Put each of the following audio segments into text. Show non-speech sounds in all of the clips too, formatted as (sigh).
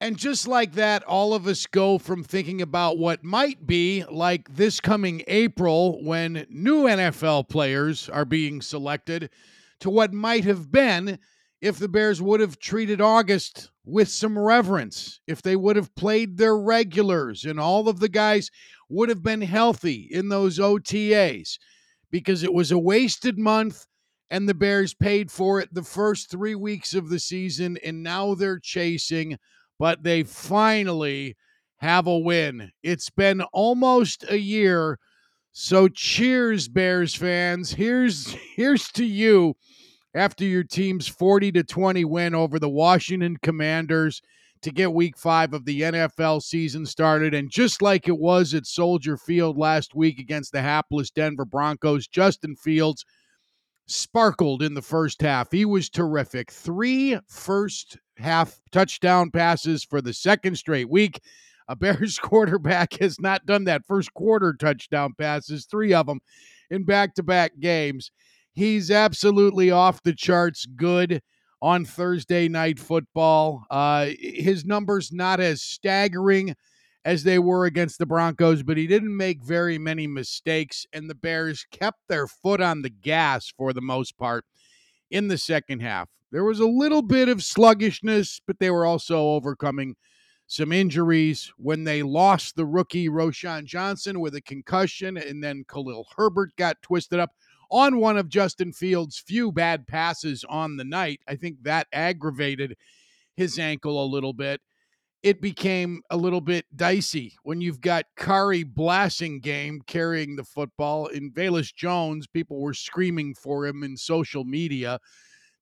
And just like that, all of us go from thinking about what might be like this coming April when new NFL players are being selected to what might have been if the Bears would have treated August with some reverence, if they would have played their regulars and all of the guys would have been healthy in those OTAs because it was a wasted month and the Bears paid for it the first three weeks of the season and now they're chasing but they finally have a win. It's been almost a year. So cheers Bears fans. Here's (laughs) here's to you after your team's 40 to 20 win over the Washington Commanders to get week 5 of the NFL season started and just like it was at Soldier Field last week against the hapless Denver Broncos, Justin Fields sparkled in the first half. He was terrific. Three first half touchdown passes for the second straight week. A Bears (laughs) quarterback has not done that. First quarter touchdown passes, three of them in back to back games. He's absolutely off the charts good on Thursday night football. Uh, his numbers not as staggering as they were against the Broncos, but he didn't make very many mistakes, and the Bears kept their foot on the gas for the most part in the second half. There was a little bit of sluggishness, but they were also overcoming some injuries when they lost the rookie Roschon Johnson with a concussion, and then Khalil Herbert got twisted up on one of Justin Fields' few bad passes on the night. I think that aggravated his ankle a little bit. It became a little bit dicey when you've got Khari Blasingame carrying the football. In Velus Jones, people were screaming for him in social media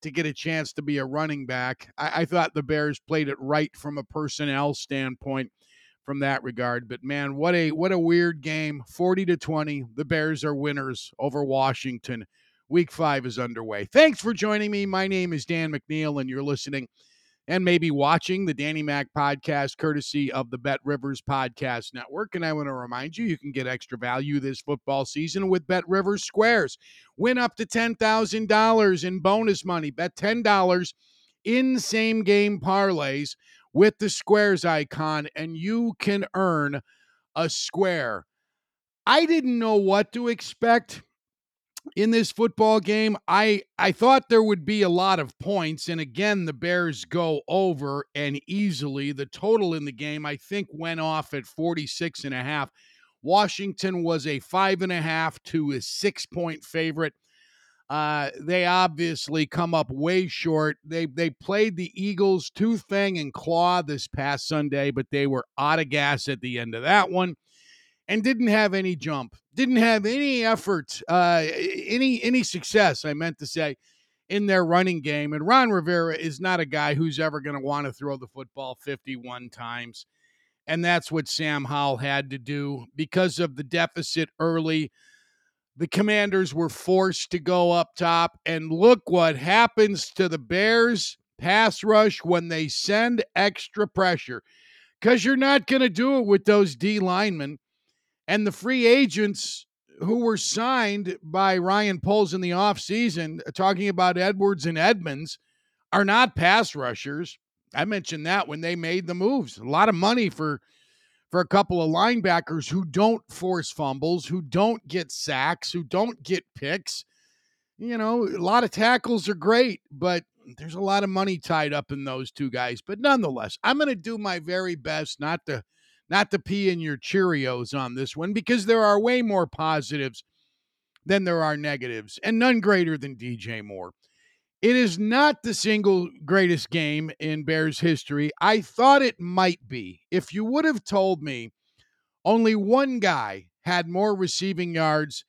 to get a chance to be a running back. I, I thought the Bears played it right from a personnel standpoint from that regard. But man, what a what a weird game. 40 to 20. The Bears are winners over Washington. Week five is underway. Thanks for joining me. My name is Dan McNeil, and you're listening and maybe watching the Danny Mac podcast courtesy of the Bet Rivers Podcast Network. And I want to remind you, you can get extra value this football season with Bet Rivers Squares. Win up to $10,000 in bonus money. Bet $10 in same game parlays with the Squares icon, and you can earn a square. I didn't know what to expect in this football game. I I thought there would be a lot of points and again the Bears go over and easily. The total in the game I think went off at 46 and a half. Washington was a five and a half to a six point favorite. Uh, they obviously come up way short. They they played the Eagles tooth, fang, and claw this past Sunday, but they were out of gas at the end of that one and didn't have any jump, didn't have any effort, uh, any any success. I meant to say in their running game. And Ron Rivera is not a guy who's ever going to want to throw the football 51 times. And that's what Sam Howell had to do because of the deficit early. The commanders were forced to go up top. And look what happens to the Bears pass rush when they send extra pressure. Because you're not going to do it with those D linemen. And the free agents who were signed by Ryan Poles in the offseason, uh, talking about Edwards and Edmunds, are not pass rushers. I mentioned that when they made the moves. A lot of money for for a couple of linebackers who don't force fumbles, who don't get sacks, who don't get picks. You know, a lot of tackles are great, but there's a lot of money tied up in those two guys. But nonetheless, I'm going to do my very best not to not to pee in your Cheerios on this one because there are way more positives than there are negatives, and none greater than DJ Moore. It is not the single greatest game in Bears history. I thought it might be. If you would have told me only one guy had more receiving yards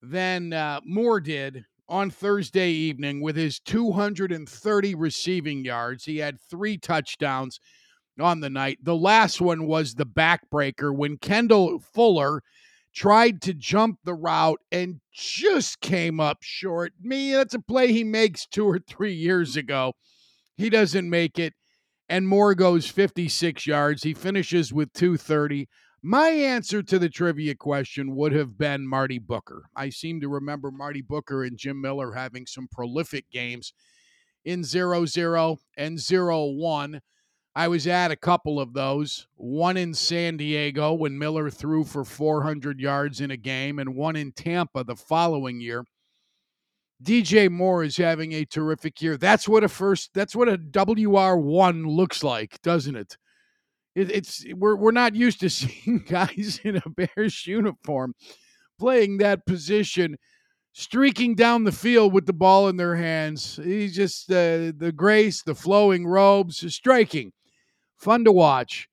than uh, Moore did on Thursday evening with his 230 receiving yards, he had three touchdowns on the night. The last one was the backbreaker when Kendall Fuller tried to jump the route and just came up short. Me, that's a play he makes two or three years ago. He doesn't make it, and Moore goes 56 yards. He finishes with 230. My answer to the trivia question would have been Marty Booker. I seem to remember Marty Booker and Jim Miller having some prolific games in 0 0 and 0 1. I was at a couple of those, one in San Diego when Miller threw for 400 yards in a game, and one in Tampa the following year. DJ Moore is having a terrific year. That's what a first, that's what a WR1 looks like, doesn't it? it it's we're we're not used to (laughs) seeing guys in a Bears uniform playing that position streaking down the field with the ball in their hands. He's just uh, the grace, the flowing robes, striking fun to watch.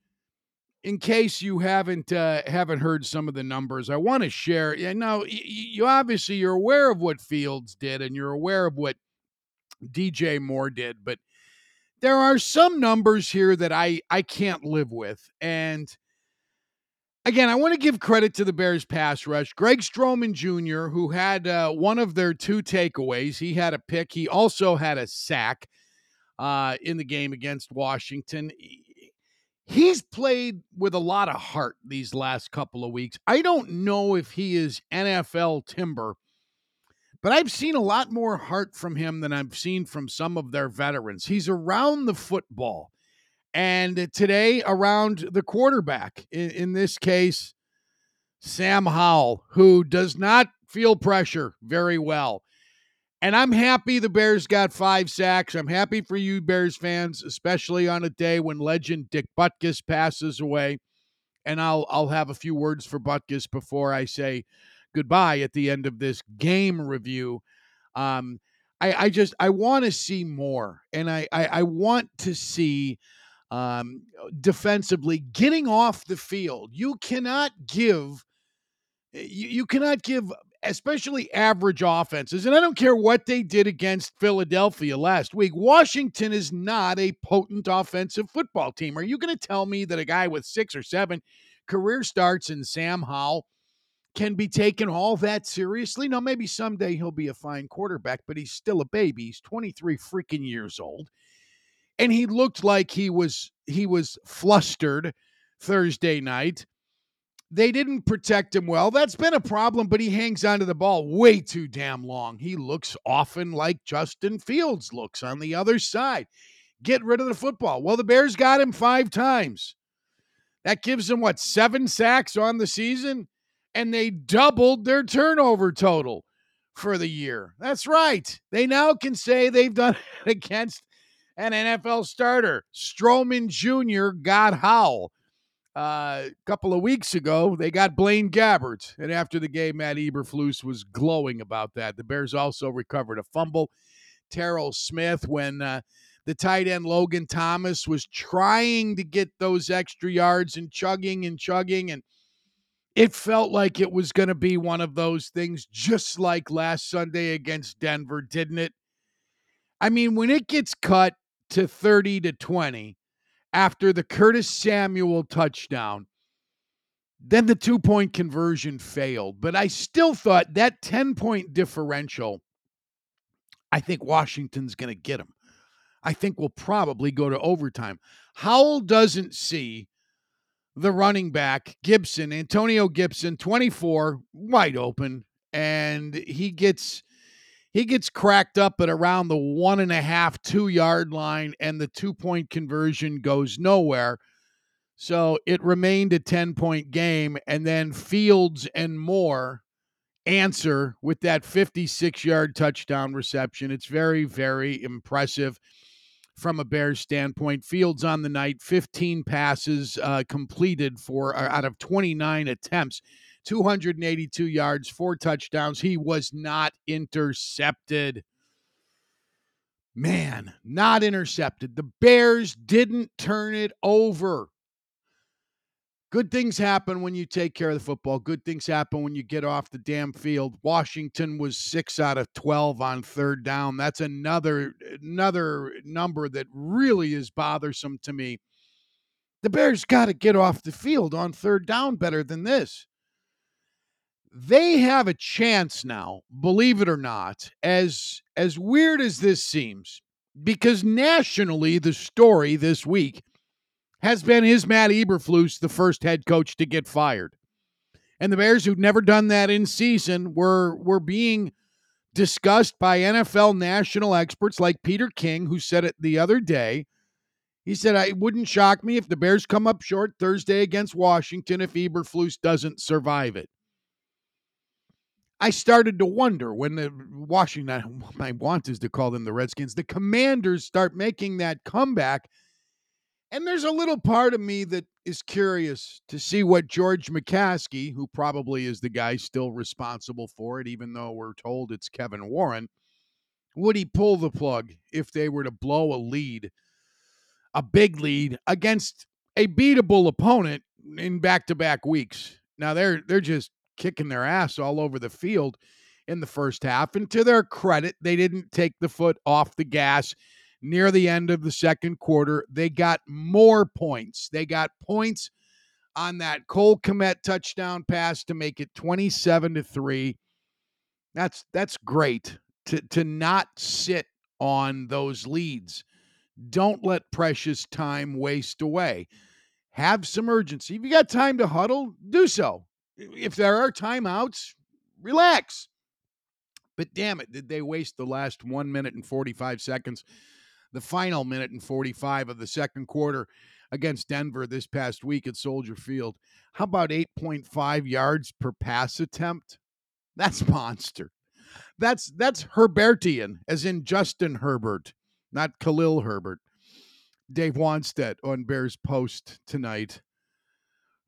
In case you haven't uh, haven't heard some of the numbers, I want to share. You, you obviously you're aware of what Fields did, and you're aware of what DJ Moore did, but there are some numbers here that I I can't live with, and again, I want to give credit to the Bears pass rush. Greg Stroman Jr., who had uh, one of their two takeaways, he had a pick. He also had a sack uh, in the game against Washington he's played with a lot of heart these last couple of weeks. I don't know if he is NFL timber, but I've seen a lot more heart from him than I've seen from some of their veterans. He's around the football. And today, around the quarterback, in, in this case, Sam Howell, who does not feel pressure very well. And I'm happy the Bears got five sacks. I'm happy for you, Bears fans, especially on a day when legend Dick Butkus passes away. And I'll I'll have a few words for Butkus before I say goodbye at the end of this game review. Um, I, I just I want to see more, and I I, I want to see um, defensively getting off the field. You cannot give you, you cannot give especially average offenses. And I don't care what they did against Philadelphia last week. Washington is not a potent offensive football team. Are you going to tell me that a guy with six or seven career starts in Sam Howell can be taken all that seriously? Now, maybe someday he'll be a fine quarterback, but he's still a baby. He's 23 freaking years old. And he looked like he was he was flustered Thursday night they didn't protect him well. That's been a problem, but he hangs onto the ball way too damn long. He looks often like Justin Fields looks on the other side. Get rid of the football. Well, the Bears got him five times. That gives them what, seven sacks on the season? And they doubled their turnover total for the year. That's right. They now can say they've done (laughs) it against an NFL starter. Stroman Jr. got Howell a uh, couple of weeks ago, they got Blaine Gabbert. And after the game, Matt Eberflus was glowing about that. The Bears also recovered a fumble. Terrell Smith, when uh, the tight end Logan Thomas was trying to get those extra yards and chugging and chugging. And it felt like it was going to be one of those things, just like last Sunday against Denver, didn't it? I mean, when it gets cut to 30 to 20, after the Curtis Samuel touchdown. Then the two point conversion failed. But I still thought that 10 point differential, I think Washington's going to get them. I think we'll probably go to overtime. Howell doesn't see the running back, Gibson, Antonio Gibson, 24, wide open, and he gets he gets cracked up at around the one and a half, two yard line, and the two point conversion goes nowhere. So it remained a 10 point game. And then Fields and Moore answer with that 56 yard touchdown reception. It's very, very impressive from a Bears standpoint. Fields on the night, 15 passes uh, completed for uh, out of 29 attempts. 282 yards, four touchdowns. He was not intercepted. Man, not intercepted. The Bears didn't turn it over. Good things happen when you take care of the football. Good things happen when you get off the damn field. Washington was 6 out of 12 on third down. That's another another number that really is bothersome to me. The Bears got to get off the field on third down better than this. They have a chance now, believe it or not, as as weird as this seems, because nationally the story this week has been is Matt Eberflus the first head coach to get fired? And the Bears, who'd never done that in season, were were being discussed by NFL national experts like Peter King, who said it the other day. He said, "It wouldn't shock me if the Bears come up short Thursday against Washington if Eberflus doesn't survive it." I started to wonder when the Washington, my (laughs) want is to call them the Redskins, the Commanders start making that comeback and there's a little part of me that is curious to see what George McCaskey, who probably is the guy still responsible for it, even though we're told it's Kevin Warren, would he pull the plug if they were to blow a lead, a big lead against a beatable opponent in back-to-back weeks? Now they're they're just kicking their ass all over the field in the first half, and to their credit, they didn't take the foot off the gas near the end of the second quarter. They got more points. They got points on that Cole Kmet touchdown pass to make it 27 to 3. That's that's great to to not sit on those leads. Don't let precious time waste away. Have some urgency. If you got time to huddle, do so. If there are timeouts, relax. But damn it, did they waste the last 1 minute and 45 seconds the final minute and 45 of the second quarter against Denver this past week at Soldier Field. How about 8.5 yards per pass attempt? That's (laughs) monster. That's that's Herbertian, as in Justin Herbert, not Khalil Herbert. Dave Wannstedt on Bears Post tonight,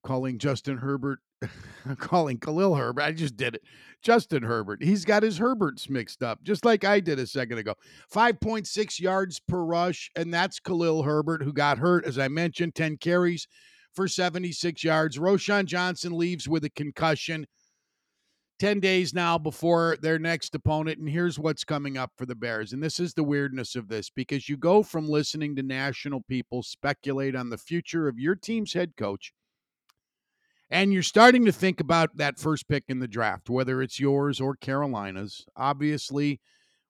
calling Justin Herbert, (laughs) calling Khalil Herbert. I just did it. Justin Herbert. He's got his Herberts mixed up, just like I did a second ago. 5.6 yards per rush, and that's Khalil Herbert, who got hurt, as I mentioned, 10 carries for 76 yards. Roschon Johnson leaves with a concussion. 10 days now before their next opponent. And here's what's coming up for the Bears. And this is the weirdness of this because you go from listening to national people speculate on the future of your team's head coach and you're starting to think about that first pick in the draft, whether it's yours or Carolina's. Obviously,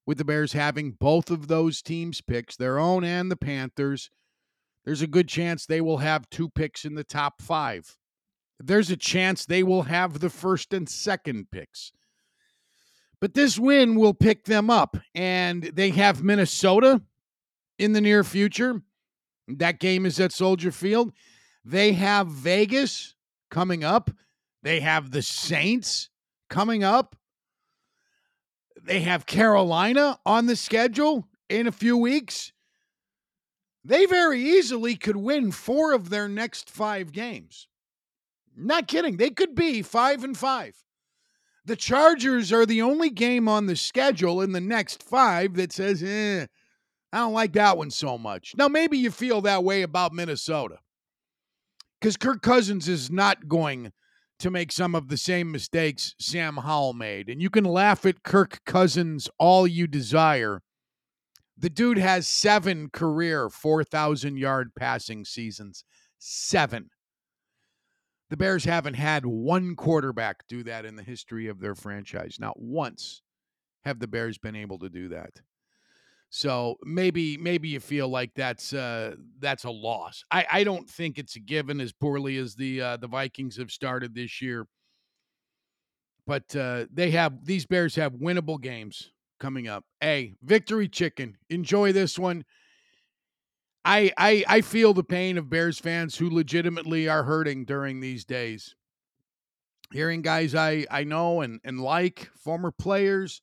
with the Bears having both of those teams' picks, their own and the Panthers, there's a good chance they will have two picks in the top five. There's a chance they will have the first and second picks. But this win will pick them up, and they have Minnesota in the near future. That game is at Soldier Field. They have Vegas coming up. They have the Saints coming up. They have Carolina on the schedule in a few weeks. They very easily could win four of their next five games. Not kidding. They could be five and five. The Chargers are the only game on the schedule in the next five that says, eh, I don't like that one so much. Now, maybe you feel that way about Minnesota because Kirk Cousins is not going to make some of the same mistakes Sam Howell made. And you can laugh at Kirk Cousins all you desire. The dude has seven career 4,000 yard passing seasons. Seven. The Bears haven't had one quarterback do that in the history of their franchise. Not once have the Bears been able to do that. So maybe maybe you feel like that's uh, that's a loss. I, I don't think it's a given as poorly as the uh, the Vikings have started this year. But uh, they have these Bears have winnable games coming up. Hey, victory chicken. Enjoy this one. I I I feel the pain of Bears fans who legitimately are hurting during these days. Hearing guys I I know and and like, former players,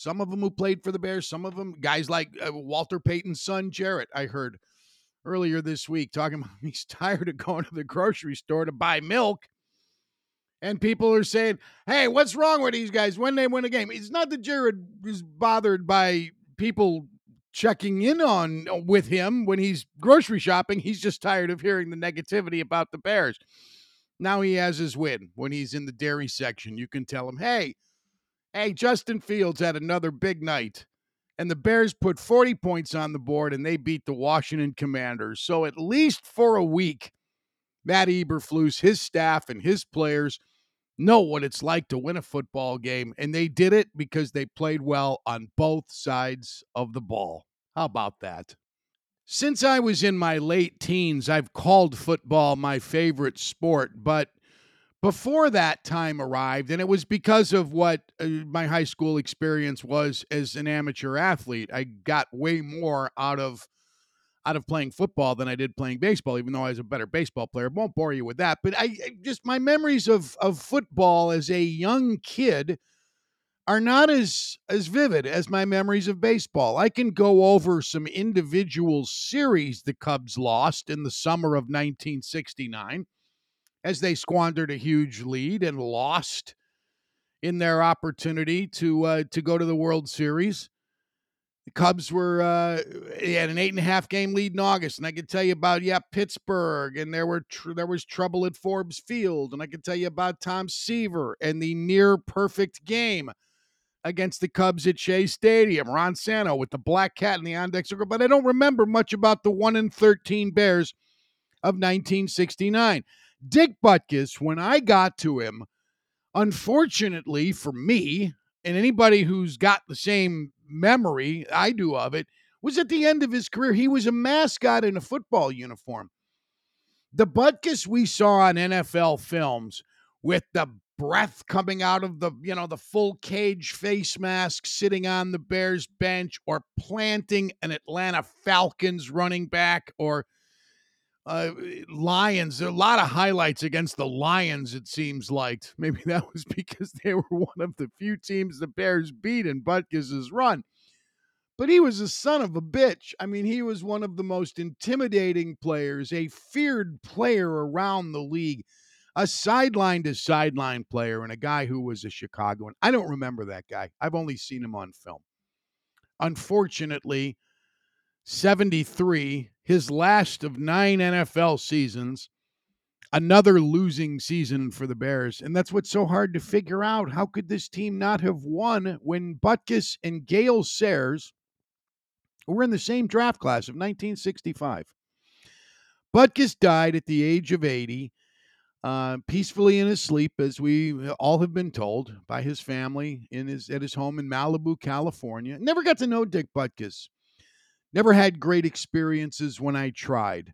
some of them who played for the Bears, some of them guys like uh, Walter Payton's son Jarrett. I heard earlier this week talking (laughs) about he's tired of going to the grocery store to buy milk. And people are saying, "Hey, what's wrong with these guys when they win a game?" It's not that Jarrett is bothered by people checking in on uh, with him when he's grocery shopping. He's just tired of hearing the negativity about the Bears. Now he has his win when he's in the dairy section. You can tell him, hey, hey, Justin Fields had another big night. And the Bears put 40 points on the board and they beat the Washington Commanders. So at least for a week, Matt Eberflus, his staff, and his players know what it's like to win a football game. And they did it because they played well on both sides of the ball. How about that? Since I was in my late teens, I've called football my favorite sport, but before that time arrived, and it was because of what uh, my high school experience was as an amateur athlete, I got way more out of out of playing football than I did playing baseball, even though I was a better baseball player. I won't bore you with that, but I, I just my memories of of football as a young kid are not as as vivid as my memories of baseball. I can go over some individual series the Cubs lost in the summer of 1969 as they squandered a huge lead and lost in their opportunity to uh, to go to the World Series. The Cubs were uh, had an eight and a half game lead in August, and I could tell you about yeah Pittsburgh, and there were tr- there was trouble at Forbes Field, and I could tell you about Tom Seaver and the near perfect game against the Cubs at Shea Stadium. Ron Santo with the black cat in the on deck circle, but I don't remember much about the 1 in 13 Bears of 1969. Dick Butkus, when I got to him, unfortunately for me, and anybody who's got the same memory I do of it, was at the end of his career. He was a mascot in a football uniform. The Butkus we saw on NFL films with the breath coming out of the you know the full cage face mask sitting on the bears bench or planting an atlanta falcons running back or uh, lions there are a lot of highlights against the lions it seems like (laughs) maybe that was because they were one of the few teams the bears beat in butkus's run but he was a son of a bitch. I mean, he was one of the most intimidating players, a feared player around the league a sideline to sideline player and a guy who was a Chicagoan. I don't remember that guy. I've only seen him on film. Unfortunately, 73, his last of nine NFL seasons, another losing season for the Bears. And that's what's so hard to figure out. How could this team not have won when Butkus and Gale Sayers were in the same draft class of 1965? Butkus died at the age of 80 uh, peacefully in his sleep, as we all have been told by his family in his at his home in Malibu, California. Never got to know Dick Butkus. Never had great experiences when I tried.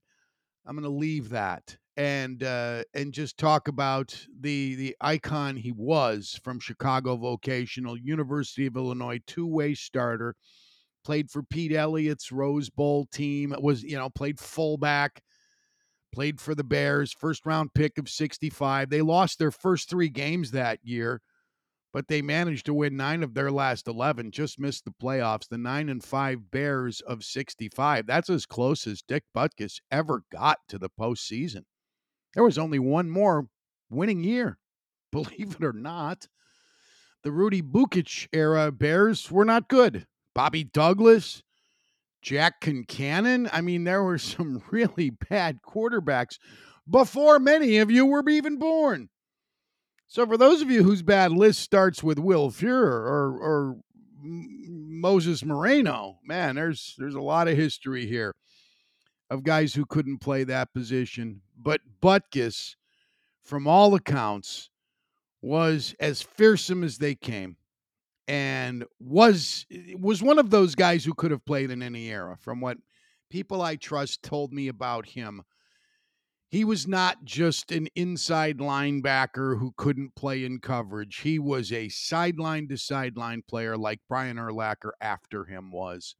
I'm going to leave that and uh, and just talk about the the icon he was from Chicago Vocational University of Illinois, two way starter. Played for Pete Elliott's Rose Bowl team. Was you know played fullback played for the Bears, first round pick of 65. They lost their first three games that year, but they managed to win nine of their last 11, just missed the playoffs. The nine and five Bears of 65. That's as close as Dick Butkus ever got to the postseason. There was only one more winning year, (laughs) believe it or not. The Rudy Bukich era Bears were not good. Bobby Douglass, Jack Concannon. I mean, there were (laughs) some really bad quarterbacks before many of you were even born. So, for those of you whose bad list starts with Will Furrer or, or Moses Moreno, man, there's there's a lot of history here of guys who couldn't play that position. But Butkus, from all accounts, was as fearsome as they came and was was one of those guys who could have played in any era from what people I trust told me about him. He was not just an inside linebacker who couldn't play in coverage. He was a sideline to sideline player like Brian Urlacher after him was.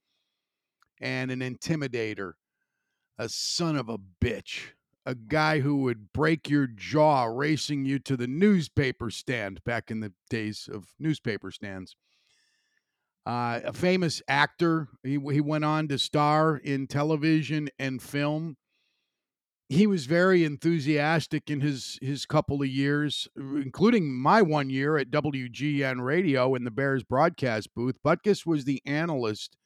And an intimidator, a son of a bitch, a guy who would break your jaw racing you to the newspaper stand back in the days of newspaper stands. Uh, a famous actor. He, he went on to star in television and film. He was very enthusiastic in his his couple of years, uh, including my one year at WGN Radio in the Bears broadcast booth. Butkus was the analyst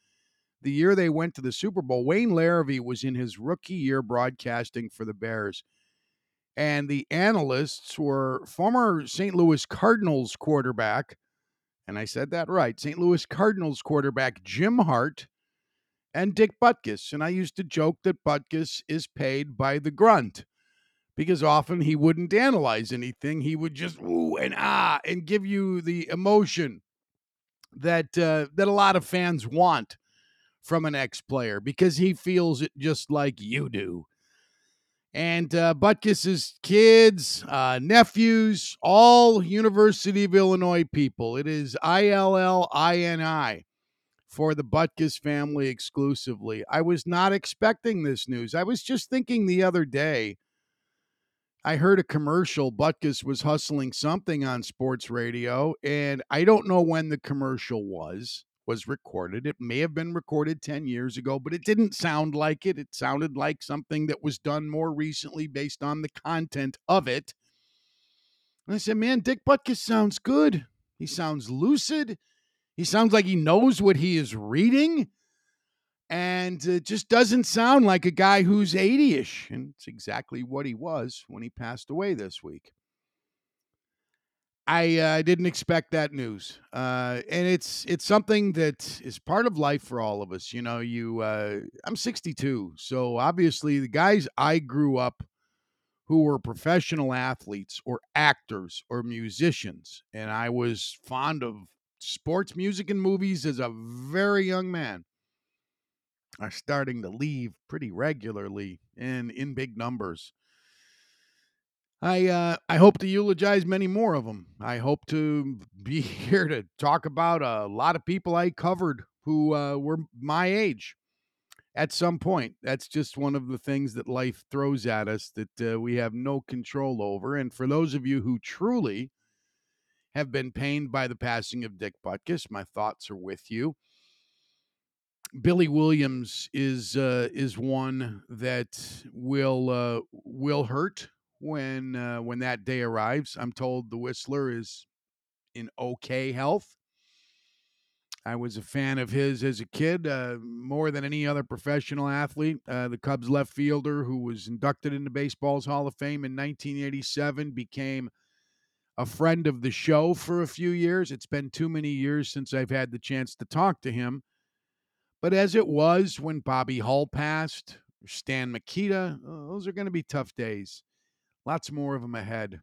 the year they went to the Super Bowl, Wayne Larrivee was in his rookie year broadcasting for the Bears. And the analysts were former St. Louis Cardinals quarterback, and I said that right, St. Louis Cardinals quarterback Jim Hart and Dick Butkus. And I used to joke that Butkus is paid by the grunt because often he wouldn't analyze anything. He would just ooh and ah and give you the emotion that uh, that a lot of fans want from an ex player because he feels it just like you do. And uh, Butkus's kids, uh, nephews, all University of Illinois people. It is I L L I N I for the Butkus family exclusively. I was not expecting this news. I was just thinking the other day. I heard a commercial. Butkus was hustling something on sports radio, and I don't know when the commercial was was recorded. It may have been recorded 10 years ago, but it didn't sound like it. It sounded like something that was done more recently based on the content of it. And I said, Man, Dick Butkus sounds good. He sounds lucid. He sounds like he knows what he is reading. And it just doesn't sound like a guy who's 80 ish. And it's exactly what he was when he passed away this week. I uh, didn't expect that news, uh, and it's it's something that is part of life for all of us. You know, you uh, I'm 62, so obviously the guys I grew up who were professional athletes or actors or musicians, and I was fond of sports music and movies as a very young man, are starting to leave pretty regularly and in big numbers. I uh, I hope to eulogize many more of them. I hope to be (laughs) here to talk about a lot of people I covered who uh, were my age at some point. That's just one of the things that life throws at us that uh, we have no control over. And for those of you who truly have been pained by the passing of Dick Butkus, my thoughts are with you. Billy Williams is uh, is one that will uh, will hurt when uh, when that day arrives. I'm told the Whistler is in okay health. I was a fan of his as a kid, uh, more than any other professional athlete. Uh, the Cubs left fielder, who was inducted into baseball's Hall of Fame in 1987, became a friend of the show for a few years. It's been too many years since I've had the chance to talk to him. But as it was when Bobby Hull passed, Stan Mikita, uh, those are going to be tough days. Lots more of them ahead.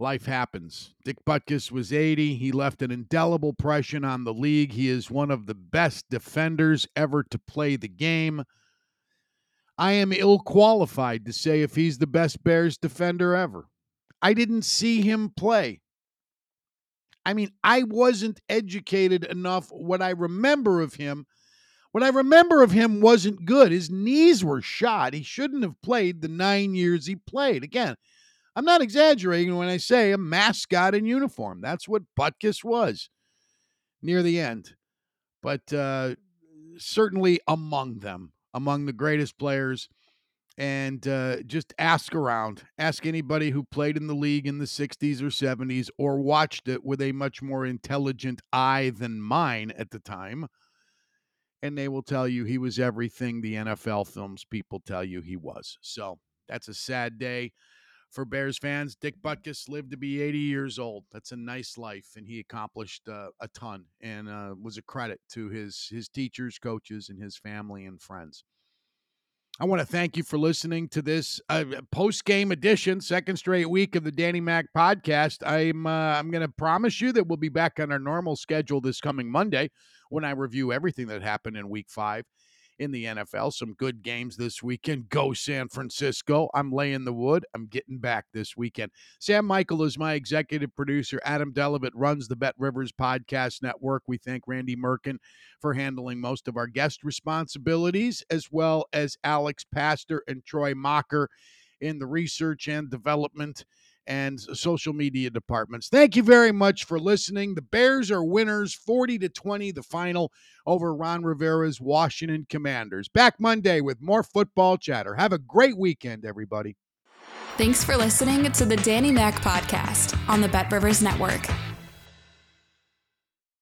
Life happens. Dick Butkus was 80. He left an indelible impression on the league. He is one of the best defenders ever to play the game. I am ill qualified to say if he's the best Bears defender ever. I didn't see him play. I mean, I wasn't educated enough. What I remember of him what I remember of him wasn't good. His knees were shot. He shouldn't have played the nine years he played. Again, I'm not exaggerating when I say a mascot in uniform. That's what Butkus was near the end. But uh, certainly among them, among the greatest players. And uh, just ask around. Ask anybody who played in the league in the 60s or 70s or watched it with a much more intelligent eye than mine at the time and they will tell you he was everything the NFL films people tell you he was. So that's a sad day for Bears fans. Dick Butkus lived to be 80 years old. That's a nice life, and he accomplished uh, a ton and uh, was a credit to his his teachers, coaches, and his family and friends. I want to thank you for listening to this uh, post game edition, second straight week of the Danny Mac podcast. I'm uh, I'm going to promise you that we'll be back on our normal schedule this coming Monday when I review everything that happened in week five in the NFL. Some good games this weekend. Go San Francisco. I'm laying the wood. I'm getting back this weekend. Sam Michael is my executive producer. Adam Delavit runs the Bet Rivers Podcast Network. We thank Randy Merkin for handling most of our guest responsibilities, as well as Alex Pastor and Troy Mocker in the research and development and social media departments. Thank you very much for listening. The Bears are winners 40 to 20 the final over Ron Rivera's Washington Commanders. Back Monday with more football chatter. Have a great weekend everybody. Thanks for listening to the Danny Mac podcast on the Bet Rivers Network.